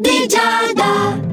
di Giada.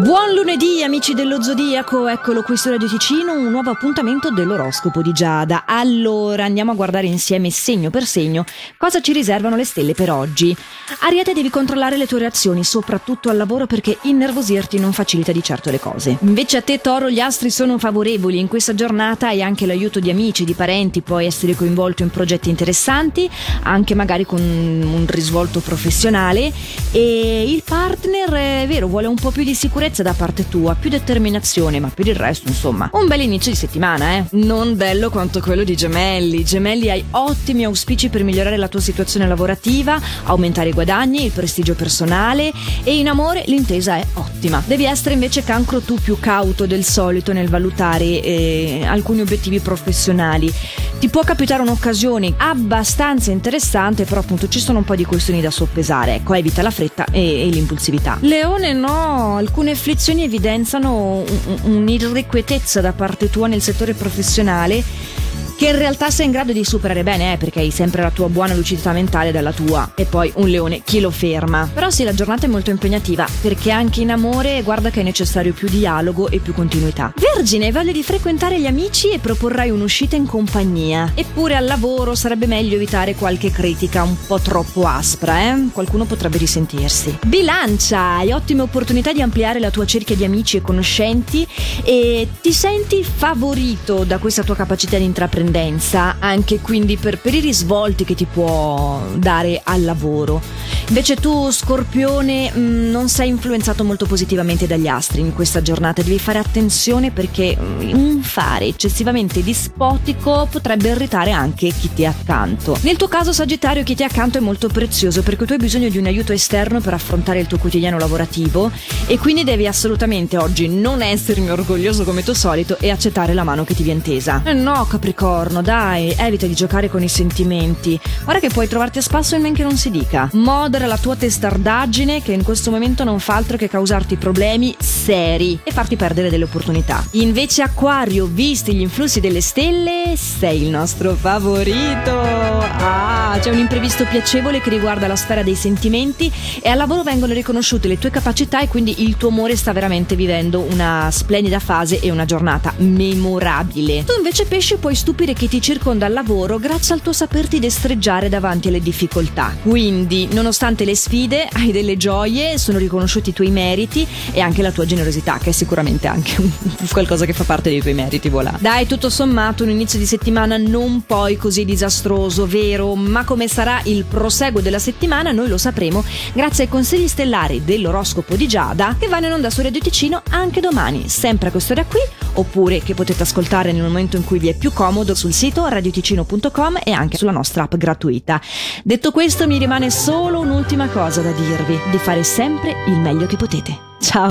Buon lunedì amici dello Zodiaco, eccolo qui su Radio Ticino, un nuovo appuntamento dell'oroscopo di Giada. Allora andiamo a guardare insieme segno per segno cosa ci riservano le stelle per oggi. Ariete devi controllare le tue reazioni, soprattutto al lavoro perché innervosirti non facilita di certo le cose. Invece a te Toro gli astri sono favorevoli, in questa giornata hai anche l'aiuto di amici, di parenti, puoi essere coinvolto in progetti interessanti, anche magari con un risvolto professionale e il partner è vero, vuole un po' più di sicurezza sicurezza da parte tua, più determinazione, ma per il resto, insomma, un bel inizio di settimana, eh? Non bello quanto quello di Gemelli. Gemelli hai ottimi auspici per migliorare la tua situazione lavorativa, aumentare i guadagni, il prestigio personale e in amore l'intesa è ottima. Devi essere invece cancro tu più cauto del solito nel valutare eh, alcuni obiettivi professionali. Ti può capitare un'occasione abbastanza interessante, però appunto ci sono un po' di questioni da soppesare. Ecco, evita la fretta e, e l'impulsività. Leone no, alcune afflizioni evidenziano un'irrequietezza da parte tua nel settore professionale che in realtà sei in grado di superare bene, eh, perché hai sempre la tua buona lucidità mentale dalla tua. E poi un leone, chi lo ferma? Però sì, la giornata è molto impegnativa, perché anche in amore guarda che è necessario più dialogo e più continuità. Vergine, hai voglia di frequentare gli amici e proporrai un'uscita in compagnia. Eppure al lavoro sarebbe meglio evitare qualche critica un po' troppo aspra, eh? Qualcuno potrebbe risentirsi. Bilancia, hai ottime opportunità di ampliare la tua cerchia di amici e conoscenti e ti senti favorito da questa tua capacità di intraprendere indipendenza, anche quindi per, per i risvolti che ti può dare al lavoro. Invece tu, Scorpione, mm, non sei influenzato molto positivamente dagli astri in questa giornata, devi fare attenzione perché mm, un fare eccessivamente dispotico potrebbe irritare anche chi ti è accanto. Nel tuo caso, Sagittario, chi ti è accanto è molto prezioso perché tu hai bisogno di un aiuto esterno per affrontare il tuo quotidiano lavorativo e quindi devi assolutamente oggi non essermi orgoglioso come tuo solito e accettare la mano che ti viene tesa. Eh no, Capricorno, dai, evita di giocare con i sentimenti. Guarda che puoi trovarti a spasso in men che non si dica. Modo risolvere la tua testardaggine che in questo momento non fa altro che causarti problemi seri e farti perdere delle opportunità. Invece Acquario, visti gli influssi delle stelle, sei il nostro favorito. Ah, c'è un imprevisto piacevole che riguarda la sfera dei sentimenti e al lavoro vengono riconosciute le tue capacità e quindi il tuo amore sta veramente vivendo una splendida fase e una giornata memorabile. Tu invece pesce puoi stupire chi ti circonda al lavoro grazie al tuo saperti destreggiare davanti alle difficoltà. Quindi, nonostante nonostante le sfide hai delle gioie, sono riconosciuti i tuoi meriti e anche la tua generosità, che è sicuramente anche qualcosa che fa parte dei tuoi meriti, voilà. Dai, tutto sommato, un inizio di settimana non poi così disastroso, vero? Ma come sarà il proseguo della settimana noi lo sapremo grazie ai consigli stellari dell'oroscopo di Giada che vanno in onda su Radio Ticino anche domani, sempre a quest'ora qui, oppure che potete ascoltare nel momento in cui vi è più comodo sul sito radioticino.com e anche sulla nostra app gratuita. Detto questo mi rimane solo un un'ultima cosa da dirvi, di fare sempre il meglio che potete. Ciao!